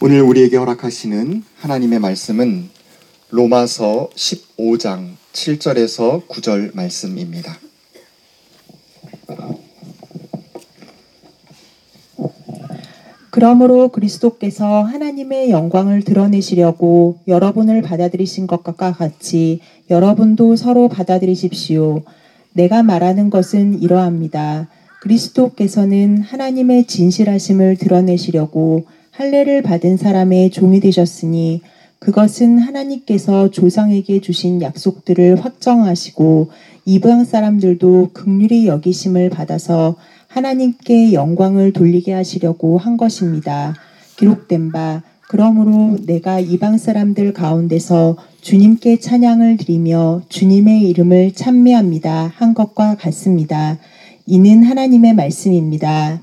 오늘 우리에게 허락하시는 하나님의 말씀은 로마서 15장 7절에서 9절 말씀입니다. 그러므로 그리스도께서 하나님의 영광을 드러내시려고 여러분을 받아들이신 것과 같이 여러분도 서로 받아들이십시오. 내가 말하는 것은 이러합니다. 그리스도께서는 하나님의 진실하심을 드러내시려고 할례를 받은 사람의 종이 되셨으니 그것은 하나님께서 조상에게 주신 약속들을 확정하시고 이방 사람들도 극률이 여기심을 받아서 하나님께 영광을 돌리게 하시려고 한 것입니다. 기록된 바 그러므로 내가 이방 사람들 가운데서 주님께 찬양을 드리며 주님의 이름을 찬미합니다 한 것과 같습니다. 이는 하나님의 말씀입니다.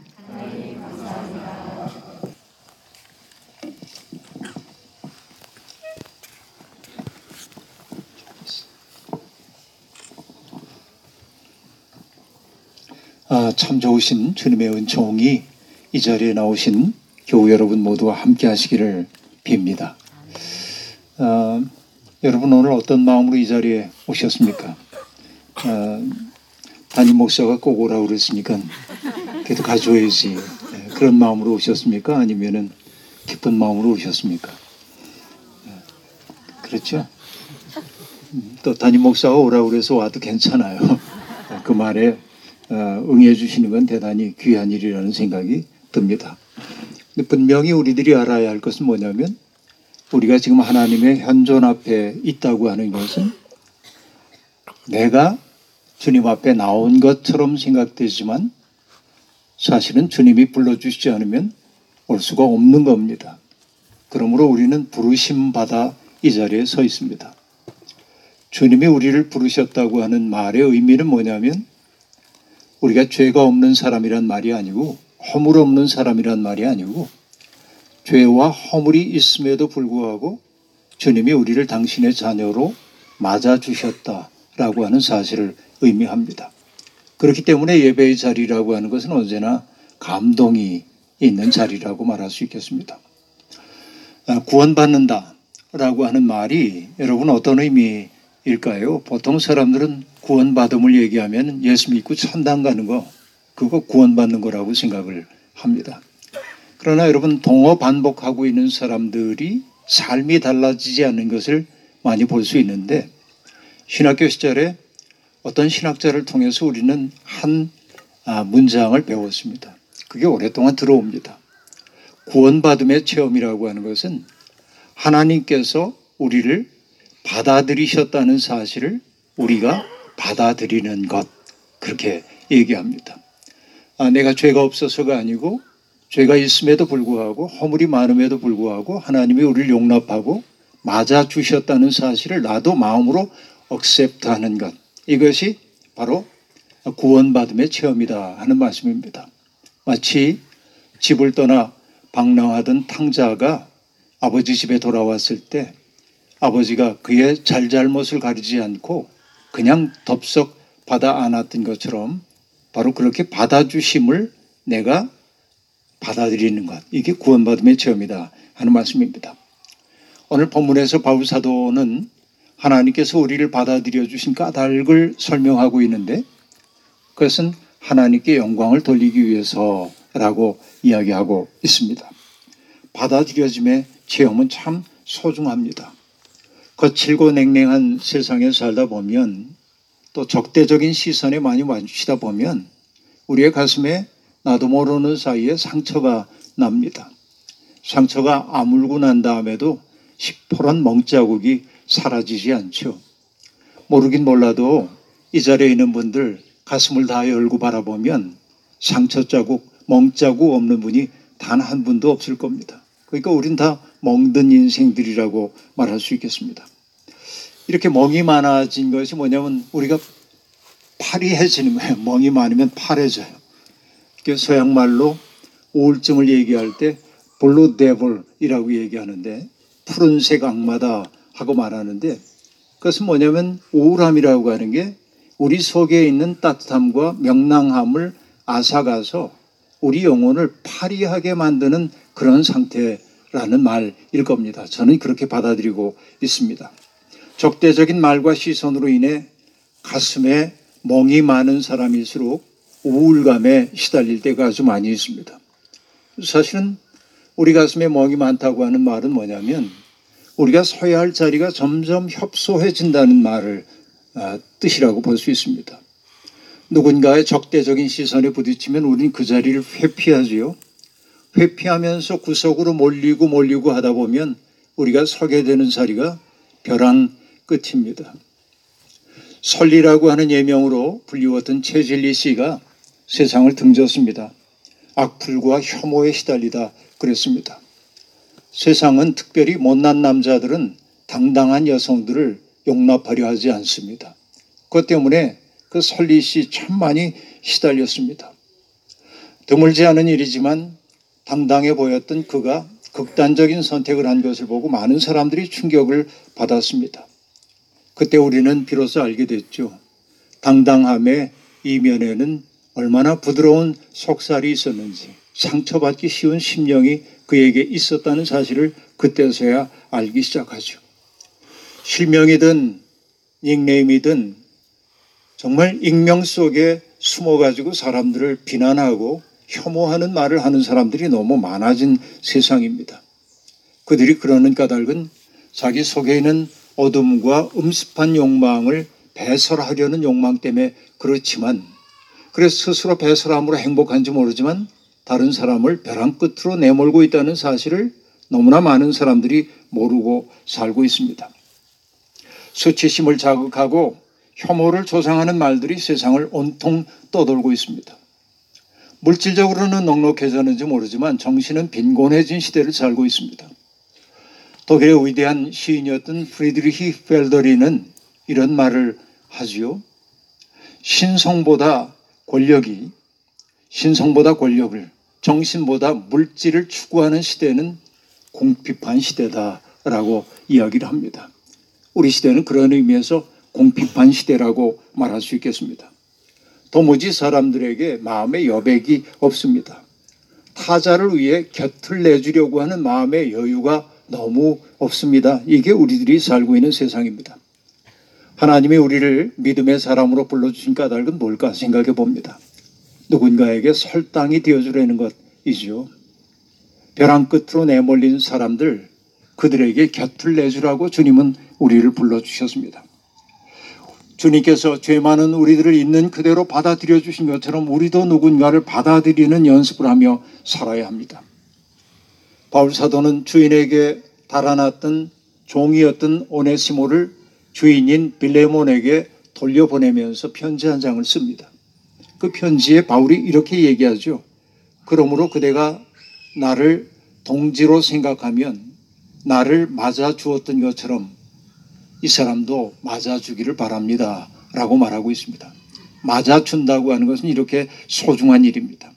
아, 참 좋으신 주님의 은총이 이 자리에 나오신 교우 여러분 모두와 함께 하시기를 빕니다. 아, 여러분 오늘 어떤 마음으로 이 자리에 오셨습니까? 아, 담임 목사가 꼭 오라고 그랬으니까 그래도 가져야지. 네, 그런 마음으로 오셨습니까? 아니면은 기쁜 마음으로 오셨습니까? 네, 그렇죠? 음, 또 담임 목사가 오라고 그래서 와도 괜찮아요. 그 말에 어, 응해 주시는 건 대단히 귀한 일이라는 생각이 듭니다. 분명히 우리들이 알아야 할 것은 뭐냐면 우리가 지금 하나님의 현존 앞에 있다고 하는 것은 내가 주님 앞에 나온 것처럼 생각되지만 사실은 주님이 불러주시지 않으면 올 수가 없는 겁니다. 그러므로 우리는 부르심 받아 이 자리에 서 있습니다. 주님이 우리를 부르셨다고 하는 말의 의미는 뭐냐면 우리가 죄가 없는 사람이란 말이 아니고 허물 없는 사람이란 말이 아니고 죄와 허물이 있음에도 불구하고 주님이 우리를 당신의 자녀로 맞아 주셨다라고 하는 사실을 의미합니다. 그렇기 때문에 예배의 자리라고 하는 것은 언제나 감동이 있는 자리라고 말할 수 있겠습니다. 아, 구원받는다라고 하는 말이 여러분 어떤 의미일까요? 보통 사람들은 구원받음을 얘기하면 예수 믿고 천당 가는 거 그거 구원받는 거라고 생각을 합니다. 그러나 여러분 동어 반복하고 있는 사람들이 삶이 달라지지 않는 것을 많이 볼 수 있는데 신학교 시절에 어떤 신학자를 통해서 우리는 한 아, 문장을 배웠습니다. 그게 오랫동안 들어옵니다. 구원받음의 체험이라고 하는 것은 하나님께서 우리를 받아들이셨다는 사실을 우리가 받아들이는 것 그렇게 얘기합니다. 아, 내가 죄가 없어서가 아니고 죄가 있음에도 불구하고 허물이 많음에도 불구하고 하나님이 우리를 용납하고 맞아 주셨다는 사실을 나도 마음으로 억셉트하는 것 이것이 바로 구원받음의 체험이다 하는 말씀입니다. 마치 집을 떠나 방랑하던 탕자가 아버지 집에 돌아왔을 때 아버지가 그의 잘잘못을 가리지 않고 그냥 덥석 받아 안았던 것처럼 바로 그렇게 받아주심을 내가 받아들이는 것. 이게 구원받음의 체험이다 하는 말씀입니다. 오늘 본문에서 바울 사도는 하나님께서 우리를 받아들여 주신 까닭을 설명하고 있는데 그것은 하나님께 영광을 돌리기 위해서라고 이야기하고 있습니다. 받아들여짐의 체험은 참 소중합니다. 거칠고 냉랭한 세상에 살다 보면 또 적대적인 시선에 많이 마주치다 보면 우리의 가슴에 나도 모르는 사이에 상처가 납니다. 상처가 아물고 난 다음에도 시퍼런 멍자국이 사라지지 않죠. 모르긴 몰라도 이 자리에 있는 분들 가슴을 다 열고 바라보면 상처 자국, 멍자국 없는 분이 단 한 분도 없을 겁니다. 그러니까 우린 다 멍든 인생들이라고 말할 수 있겠습니다. 이렇게 멍이 많아진 것이 뭐냐면 우리가 파리해지는 거예요. 멍이 많으면 파래져요. 서양 말로 우울증을 얘기할 때 blue devil이라고 얘기하는데 푸른색 악마다 하고 말하는데 그것은 뭐냐면 우울함이라고 하는 게 우리 속에 있는 따뜻함과 명랑함을 앗아가서 우리 영혼을 파리하게 만드는 그런 상태 라는 말일 겁니다. 저는 그렇게 받아들이고 있습니다. 적대적인 말과 시선으로 인해 가슴에 멍이 많은 사람일수록 우울감에 시달릴 때가 아주 많이 있습니다. 사실은 우리 가슴에 멍이 많다고 하는 말은 뭐냐면 우리가 서야 할 자리가 점점 협소해진다는 말을 아, 뜻이라고 볼 수 있습니다. 누군가의 적대적인 시선에 부딪히면 우리는 그 자리를 회피하지요. 회피하면서 구석으로 몰리고 몰리고 하다 보면 우리가 서게 되는 자리가 벼랑 끝입니다. 설리라고 하는 예명으로 불리웠던 최진리 씨가 세상을 등졌습니다. 악플과 혐오에 시달리다 그랬습니다. 세상은 특별히 못난 남자들은 당당한 여성들을 용납하려 하지 않습니다. 그것 때문에 그 설리 씨 참 많이 시달렸습니다. 드물지 않은 일이지만 당당해 보였던 그가 극단적인 선택을 한 것을 보고 많은 사람들이 충격을 받았습니다. 그때 우리는 비로소 알게 됐죠. 당당함의 이면에는 얼마나 부드러운 속살이 있었는지 상처받기 쉬운 심령이 그에게 있었다는 사실을 그때서야 알기 시작하죠. 실명이든 닉네임이든 정말 익명 속에 숨어가지고 사람들을 비난하고 혐오하는 말을 하는 사람들이 너무 많아진 세상입니다. 그들이 그러는 까닭은 자기 속에 있는 어둠과 음습한 욕망을 배설하려는 욕망 때문에 그렇지만 그래서 스스로 배설함으로 행복한지 모르지만 다른 사람을 벼랑 끝으로 내몰고 있다는 사실을 너무나 많은 사람들이 모르고 살고 있습니다. 수치심을 자극하고 혐오를 조장하는 말들이 세상을 온통 떠돌고 있습니다. 물질적으로는 넉넉해졌는지 모르지만 정신은 빈곤해진 시대를 살고 있습니다. 독일의 위대한 시인이었던 프리드리히 펠더리는 이런 말을 하지요. 신성보다 권력이 신성보다 권력을 정신보다 물질을 추구하는 시대는 공핍한 시대다라고 이야기를 합니다. 우리 시대는 그런 의미에서 공핍한 시대라고 말할 수 있겠습니다. 도무지 사람들에게 마음의 여백이 없습니다. 타자를 위해 곁을 내주려고 하는 마음의 여유가 너무 없습니다. 이게 우리들이 살고 있는 세상입니다. 하나님이 우리를 믿음의 사람으로 불러주신 까닭은 뭘까 생각해 봅니다. 누군가에게 설당이 되어주려는 것이죠. 벼랑 끝으로 내몰린 사람들, 그들에게 곁을 내주라고 주님은 우리를 불러주셨습니다. 주님께서 죄 많은 우리들을 있는 그대로 받아들여 주신 것처럼 우리도 누군가를 받아들이는 연습을 하며 살아야 합니다. 바울 사도는 주인에게 달아났던 종이었던 오네시모를 주인인 빌레몬에게 돌려보내면서 편지 한 장을 씁니다. 그 편지에 바울이 이렇게 얘기하죠. 그러므로 그대가 나를 동지로 생각하면 나를 맞아 주었던 것처럼 이 사람도 맞아 주기를 바랍니다. 라고 말하고 있습니다. 맞아 준다고 하는 것은 이렇게 소중한 일입니다.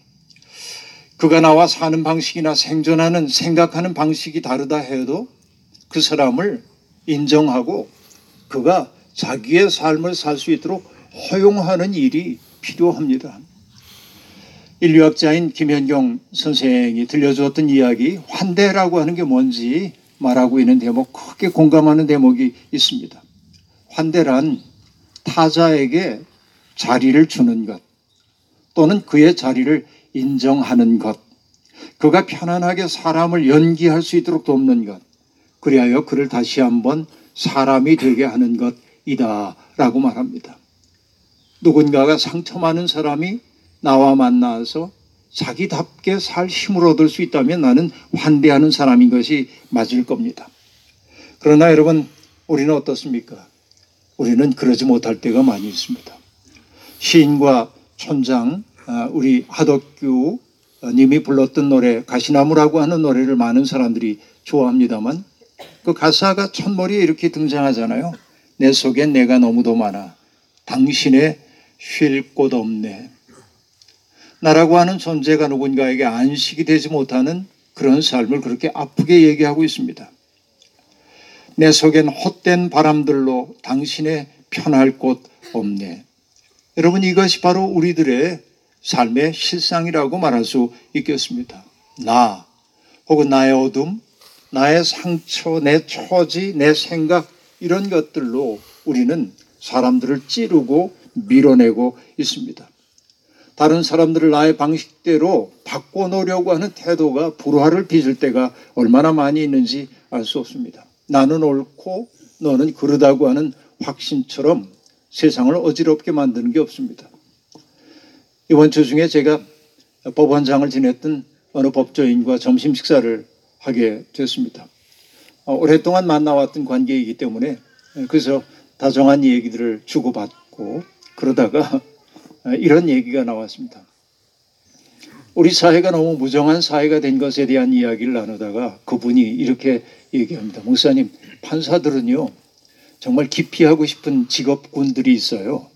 그가 나와 사는 방식이나 생존하는 생각하는 방식이 다르다 해도 그 사람을 인정하고 그가 자기의 삶을 살 수 있도록 허용하는 일이 필요합니다. 인류학자인 김현경 선생이 들려주었던 이야기 환대라고 하는 게 뭔지 말하고 있는 대목 크게 공감하는 대목이 있습니다. 환대란 타자에게 자리를 주는 것 또는 그의 자리를 인정하는 것 그가 편안하게 사람을 연기할 수 있도록 돕는 것 그리하여 그를 다시 한번 사람이 되게 하는 것이다 라고 말합니다. 누군가가 상처 많은 사람이 나와 만나서 자기답게 살 힘을 얻을 수 있다면 나는 환대하는 사람인 것이 맞을 겁니다. 그러나 여러분, 우리는 어떻습니까? 우리는 그러지 못할 때가 많이 있습니다. 시인과 아, 우리 하덕규 님이 불렀던 노래, 가시나무라고 하는 노래를 많은 사람들이 좋아합니다만 그 가사가 첫머리에 이렇게 등장하잖아요. 내 속엔 내가 너무도 많아. 당신의 쉴 곳 없네. 나라고 하는 존재가 누군가에게 안식이 되지 못하는 그런 삶을 그렇게 아프게 얘기하고 있습니다. 내 속엔 헛된 바람들로 당신의 편할 곳 없네. 여러분 이것이 바로 우리들의 삶의 실상이라고 말할 수 있겠습니다. 나 혹은 나의 어둠 나의 상처, 내 처지, 내 생각 이런 것들로 우리는 사람들을 찌르고 밀어내고 있습니다. 다른 사람들을 나의 방식대로 바꿔놓으려고 하는 태도가 불화를 빚을 때가 얼마나 많이 있는지 알 수 없습니다. 나는 옳고 너는 그러다고 하는 확신처럼 세상을 어지럽게 만드는 게 없습니다. 이번 주 중에 제가 법원장을 지냈던 어느 법조인과 점심 식사를 하게 됐습니다. 어, 오랫동안 만나왔던 관계이기 때문에 그래서 다정한 얘기들을 주고받고 그러다가 이런 얘기가 나왔습니다. 우리 사회가 너무 무정한 사회가 된 것에 대한 이야기를 나누다가 그분이 이렇게 얘기합니다. 목사님, 판사들은요, 정말 기피하고 싶은 직업군들이 있어요.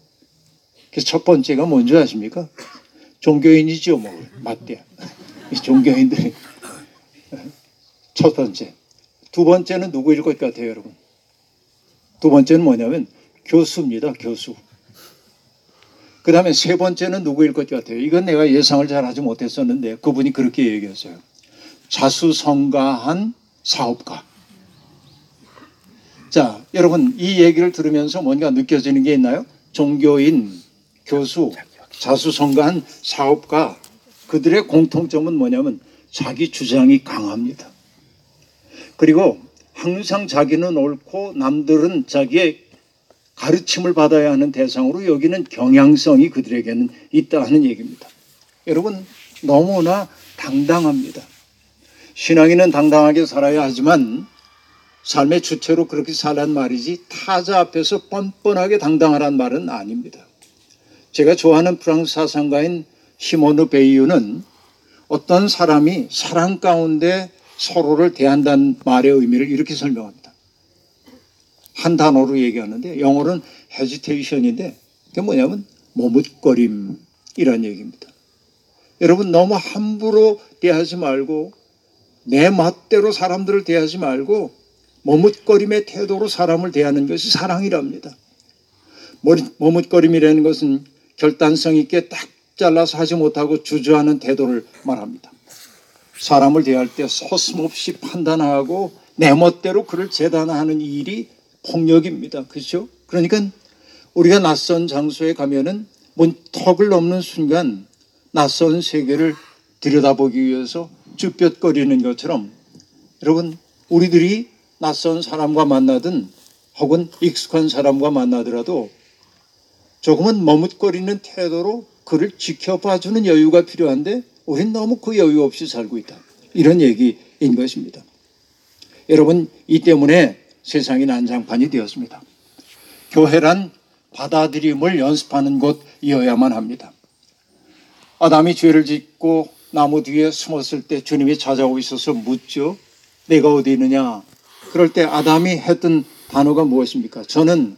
그래서 첫 번째가 뭔지 아십니까? 종교인이죠, 뭐, 맞대. 종교인들이. 첫 번째. 두 번째는 누구일 것 같아요, 여러분? 두 번째는 뭐냐면 교수입니다, 교수. 그 다음에 세 번째는 누구일 것 같아요? 이건 내가 예상을 잘 하지 못했었는데 그분이 그렇게 얘기했어요. 자수성가한 사업가. 자, 여러분 이 얘기를 들으면서 뭔가 느껴지는 게 있나요? 종교인, 교수, 자수성가한 사업가 그들의 공통점은 뭐냐면 자기 주장이 강합니다. 그리고 항상 자기는 옳고 남들은 자기의 가르침을 받아야 하는 대상으로 여기는 경향성이 그들에게는 있다 하는 얘기입니다. 여러분 너무나 당당합니다. 신앙인은 당당하게 살아야 하지만 삶의 주체로 그렇게 살란 말이지 타자 앞에서 뻔뻔하게 당당하란 말은 아닙니다. 제가 좋아하는 프랑스 사상가인 시모누 베이유는 어떤 사람이 사랑 가운데 서로를 대한다는 말의 의미를 이렇게 설명합니다. 한 단어로 얘기하는데 영어로는 hesitation인데 그게 뭐냐면 머뭇거림 이란 얘기입니다. 여러분 너무 함부로 대하지 말고 내 멋대로 사람들을 대하지 말고 머뭇거림의 태도로 사람을 대하는 것이 사랑이랍니다. 머뭇거림이라는 것은 결단성 있게 딱 잘라서 하지 못하고 주저하는 태도를 말합니다. 사람을 대할 때 서슴없이 판단하고 내 멋대로 그를 재단하는 일이 폭력입니다. 그렇죠? 그러니까 우리가 낯선 장소에 가면은 문턱을 넘는 순간 낯선 세계를 들여다보기 위해서 쭈뼛거리는 것처럼 여러분 우리들이 낯선 사람과 만나든 혹은 익숙한 사람과 만나더라도 조금은 머뭇거리는 태도로 그를 지켜봐주는 여유가 필요한데 우린 너무 그 여유 없이 살고 있다. 이런 얘기인 것입니다. 여러분 이 때문에 세상이 난장판이 되었습니다. 교회란 받아들임을 연습하는 곳이어야만 합니다. 아담이 죄를 짓고 나무 뒤에 숨었을 때 주님이 찾아오고 있어서 묻죠. 내가 어디 있느냐? 그럴 때 아담이 했던 단어가 무엇입니까? 저는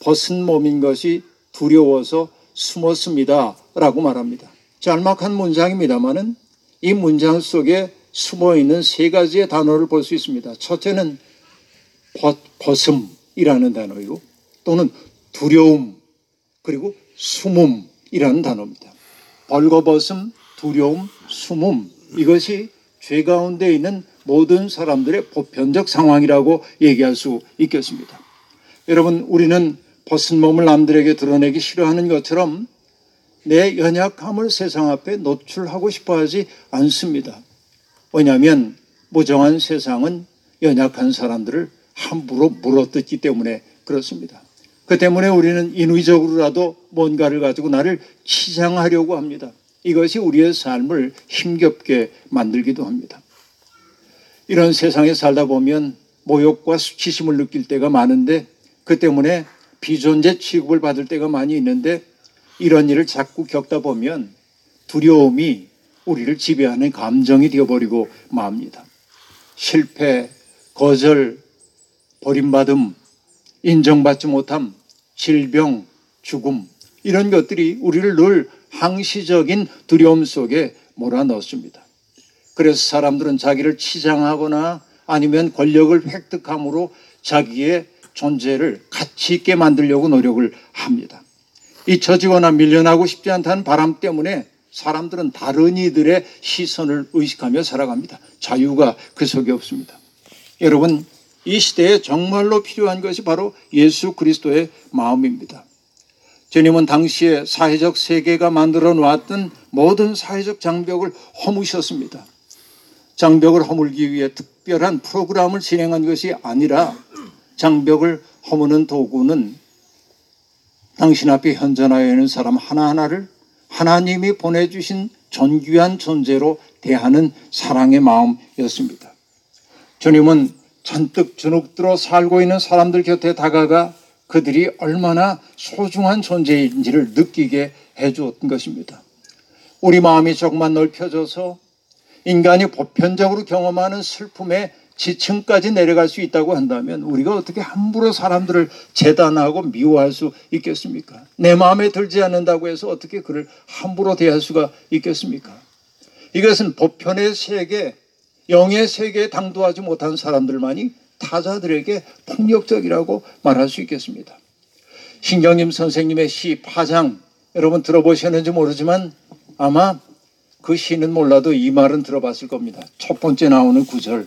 벗은 몸인 것이 두려워서 숨었습니다. 라고 말합니다. 짤막한 문장입니다만은 이 문장 속에 숨어 있는 세 가지의 단어를 볼 수 있습니다. 첫째는 벗, 벗음이라는 단어이고 또는 두려움 그리고 숨음이라는 단어입니다. 벌거벗음, 두려움, 숨음 이것이 죄 가운데 있는 모든 사람들의 보편적 상황이라고 얘기할 수 있겠습니다. 여러분 우리는 벗은 몸을 남들에게 드러내기 싫어하는 것처럼 내 연약함을 세상 앞에 노출하고 싶어 하지 않습니다. 왜냐하면 무정한 세상은 연약한 사람들을 함부로 물어뜯기 때문에 그렇습니다. 그 때문에 우리는 인위적으로라도 뭔가를 가지고 나를 치장하려고 합니다. 이것이 우리의 삶을 힘겹게 만들기도 합니다. 이런 세상에 살다 보면 모욕과 수치심을 느낄 때가 많은데 그 때문에 비존재 취급을 받을 때가 많이 있는데 이런 일을 자꾸 겪다 보면 두려움이 우리를 지배하는 감정이 되어버리고 맙니다. 실패, 거절, 버림받음, 인정받지 못함, 질병, 죽음 이런 것들이 우리를 늘 항시적인 두려움 속에 몰아넣습니다. 그래서 사람들은 자기를 치장하거나 아니면 권력을 획득함으로 자기의 존재를 가치 있게 만들려고 노력을 합니다. 잊혀지거나 밀려나고 싶지 않다는 바람 때문에 사람들은 다른 이들의 시선을 의식하며 살아갑니다. 자유가 그 속에 없습니다. 여러분, 이 시대에 정말로 필요한 것이 바로 예수 그리스도의 마음입니다. 주님은 당시에 사회적 세계가 만들어 놓았던 모든 사회적 장벽을 허무셨습니다. 장벽을 허물기 위해 특별한 프로그램을 진행한 것이 아니라 장벽을 허무는 도구는 당신 앞에 현존하여 있는 사람 하나하나를 하나님이 보내주신 존귀한 존재로 대하는 사랑의 마음이었습니다. 주님은 잔뜩 주눅 들어 살고 있는 사람들 곁에 다가가 그들이 얼마나 소중한 존재인지를 느끼게 해 주었던 것입니다. 우리 마음이 조금만 넓혀져서 인간이 보편적으로 경험하는 슬픔의 지층까지 내려갈 수 있다고 한다면 우리가 어떻게 함부로 사람들을 재단하고 미워할 수 있겠습니까? 내 마음에 들지 않는다고 해서 어떻게 그를 함부로 대할 수가 있겠습니까? 이것은 보편의 세계, 영의 세계에 당도하지 못한 사람들만이 타자들에게 폭력적이라고 말할 수 있겠습니다. 신경림 선생님의 시 파장 여러분 들어보셨는지 모르지만 아마 그 시는 몰라도 이 말은 들어봤을 겁니다. 첫 번째 나오는 구절.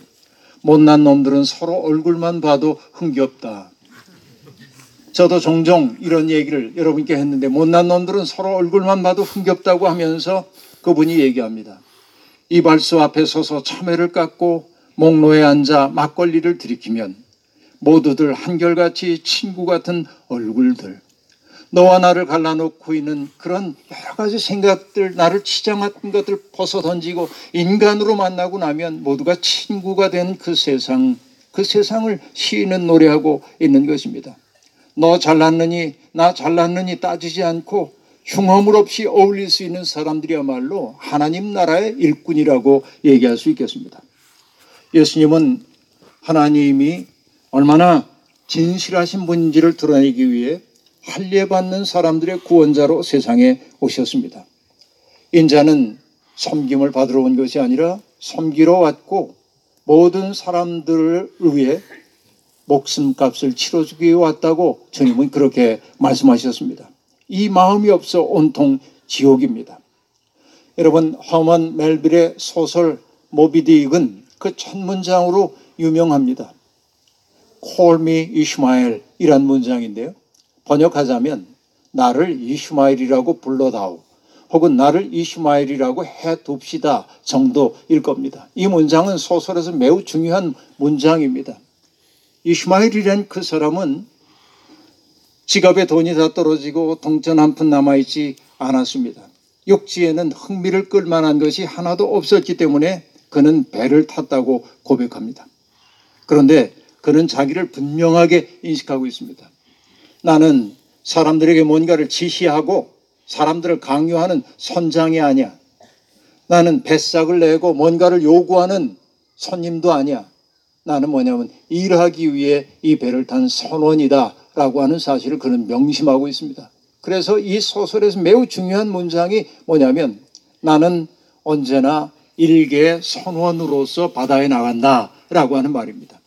못난 놈들은 서로 얼굴만 봐도 흥겹다. 저도 종종 이런 얘기를 여러분께 했는데 못난 놈들은 서로 얼굴만 봐도 흥겹다고 하면서 그분이 얘기합니다. 이발소 앞에 서서 참외를 깎고 목로에 앉아 막걸리를 들이키면 모두들 한결같이 친구 같은 얼굴들. 너와 나를 갈라놓고 있는 그런 여러 가지 생각들, 나를 치장했던 것들 벗어 던지고 인간으로 만나고 나면 모두가 친구가 된 그 세상, 그 세상을 시인은 노래하고 있는 것입니다. 너 잘났느니, 나 잘났느니 따지지 않고 흉허물 없이 어울릴 수 있는 사람들이야말로 하나님 나라의 일꾼이라고 얘기할 수 있겠습니다. 예수님은 하나님이 얼마나 진실하신 분인지를 드러내기 위해 할례받는 사람들의 구원자로 세상에 오셨습니다. 인자는 섬김을 받으러 온 것이 아니라 섬기러 왔고 모든 사람들을 위해 목숨값을 치러주기 왔다고 주님은 그렇게 말씀하셨습니다. 이 마음이 없어 온통 지옥입니다. 여러분 허먼 멜빌의 소설 모비딕은 그 첫 문장으로 유명합니다. Call me Ishmael 이란 문장인데요. 번역하자면 나를 이슈마엘이라고 불러다오 혹은 나를 이슈마엘이라고 해둡시다 정도일 겁니다. 이 문장은 소설에서 매우 중요한 문장입니다. 이슈마엘이란 그 사람은 지갑에 돈이 다 떨어지고 동전 한 푼 남아있지 않았습니다. 육지에는 흥미를 끌만한 것이 하나도 없었기 때문에 그는 배를 탔다고 고백합니다. 그런데 그는 자기를 분명하게 인식하고 있습니다. 나는 사람들에게 뭔가를 지시하고 사람들을 강요하는 선장이 아니야. 나는 뱃삭을 내고 뭔가를 요구하는 손님도 아니야. 나는 뭐냐면 일하기 위해 이 배를 탄 선원이다. 라고 하는 사실을 그는 명심하고 있습니다. 그래서 이 소설에서 매우 중요한 문장이 뭐냐면 나는 언제나 일개의 선원으로서 바다에 나간다. 라고 하는 말입니다.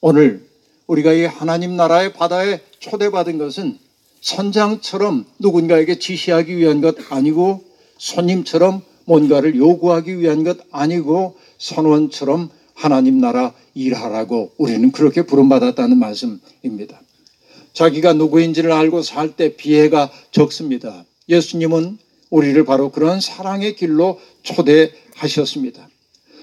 오늘 우리가 이 하나님 나라의 바다에 초대받은 것은 선장처럼 누군가에게 지시하기 위한 것 아니고 손님처럼 뭔가를 요구하기 위한 것 아니고 선원처럼 하나님 나라 일하라고 우리는 그렇게 부름받았다는 말씀입니다. 자기가 누구인지를 알고 살 때 비애가 적습니다. 예수님은 우리를 바로 그런 사랑의 길로 초대하셨습니다.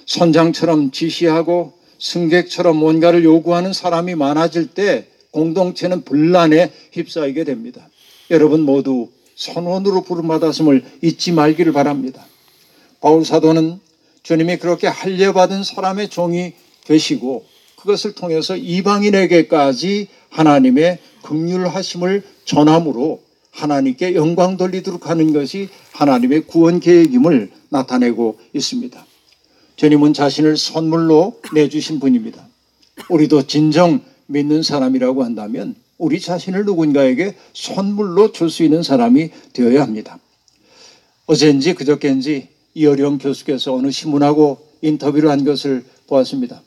선장처럼 지시하고 승객처럼 뭔가를 요구하는 사람이 많아질 때 공동체는 분란에 휩싸이게 됩니다. 여러분 모두 선원으로 부름받았음을 잊지 말기를 바랍니다. 바울 사도는 주님이 그렇게 할례받은 사람의 종이 되시고 그것을 통해서 이방인에게까지 하나님의 극률하심을 전함으로 하나님께 영광 돌리도록 하는 것이 하나님의 구원 계획임을 나타내고 있습니다. 주님은 자신을 선물로 내주신 분입니다. 우리도 진정 믿는 사람이라고 한다면 우리 자신을 누군가에게 선물로 줄 수 있는 사람이 되어야 합니다. 어젠지 그저께인지 이어령 교수께서 어느 신문하고 인터뷰를 한 것을 보았습니다.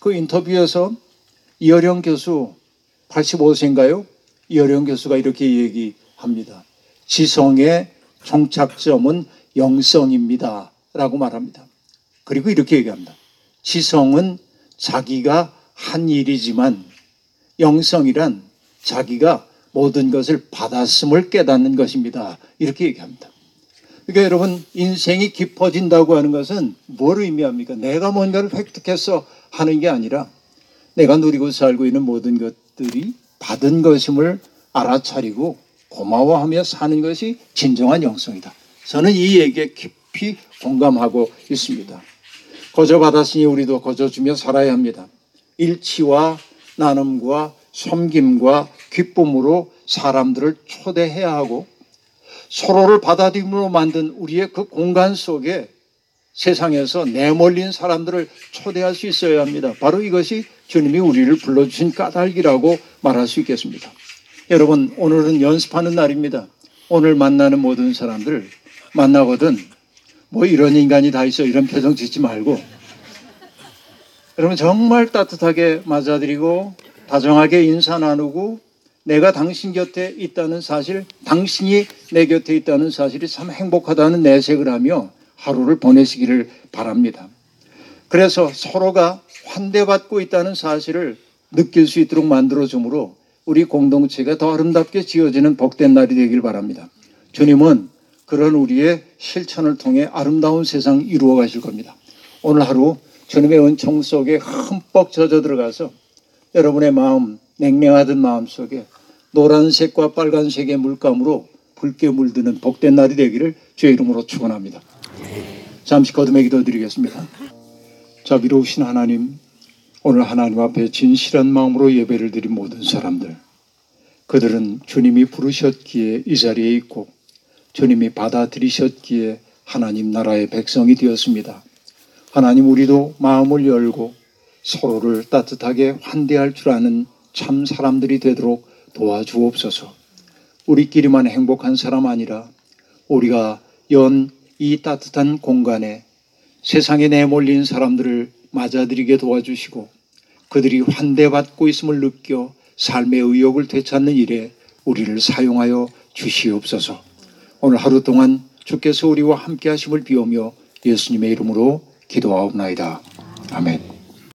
그 인터뷰에서 이어령 교수 85세인가요? 이어령 교수가 이렇게 얘기합니다. 지성의 종착점은 영성입니다. 라고 말합니다. 그리고 이렇게 얘기합니다. 지성은 자기가 한 일이지만 영성이란 자기가 모든 것을 받았음을 깨닫는 것입니다. 이렇게 얘기합니다. 그러니까 여러분 인생이 깊어진다고 하는 것은 뭘 의미합니까? 내가 뭔가를 획득해서 하는 게 아니라 내가 누리고 살고 있는 모든 것들이 받은 것임을 알아차리고 고마워하며 사는 것이 진정한 영성이다. 저는 이 얘기에 깊이 공감하고 있습니다. 거저 받았으니 우리도 거저 주며 살아야 합니다. 일치와 나눔과 섬김과 기쁨으로 사람들을 초대해야 하고 서로를 받아들임으로 만든 우리의 그 공간 속에 세상에서 내몰린 사람들을 초대할 수 있어야 합니다. 바로 이것이 주님이 우리를 불러주신 까닭이라고 말할 수 있겠습니다. 여러분, 오늘은 연습하는 날입니다. 오늘 만나는 모든 사람들 만나거든 뭐 이런 인간이 다 있어 이런 표정 짓지 말고 여러분 정말 따뜻하게 맞아들이고 다정하게 인사 나누고 내가 당신 곁에 있다는 사실, 당신이 내 곁에 있다는 사실이 참 행복하다는 내색을 하며 하루를 보내시기를 바랍니다. 그래서 서로가 환대받고 있다는 사실을 느낄 수 있도록 만들어주므로 우리 공동체가 더 아름답게 지어지는 복된 날이 되길 바랍니다. 주님은 그런 우리의 실천을 통해 아름다운 세상 이루어 가실 겁니다. 오늘 하루 주님의 은총 속에 흠뻑 젖어 들어가서 여러분의 마음, 냉랭하던 마음 속에 노란색과 빨간색의 물감으로 붉게 물드는 복된 날이 되기를 주의 이름으로 축원합니다. 잠시 거듭의 기도 드리겠습니다. 자비로우신 하나님, 오늘 하나님 앞에 진실한 마음으로 예배를 드린 모든 사람들, 그들은 주님이 부르셨기에 이 자리에 있고 주님이 받아들이셨기에 하나님 나라의 백성이 되었습니다. 하나님 우리도 마음을 열고 서로를 따뜻하게 환대할 줄 아는 참 사람들이 되도록 도와주옵소서. 우리끼리만 행복한 사람 아니라 우리가 연 이 따뜻한 공간에 세상에 내몰린 사람들을 맞아들이게 도와주시고 그들이 환대받고 있음을 느껴 삶의 의욕을 되찾는 일에 우리를 사용하여 주시옵소서. 오늘 하루 동안 주께서 우리와 함께 하심을 비우며 예수님의 이름으로 기도하옵나이다. 아멘.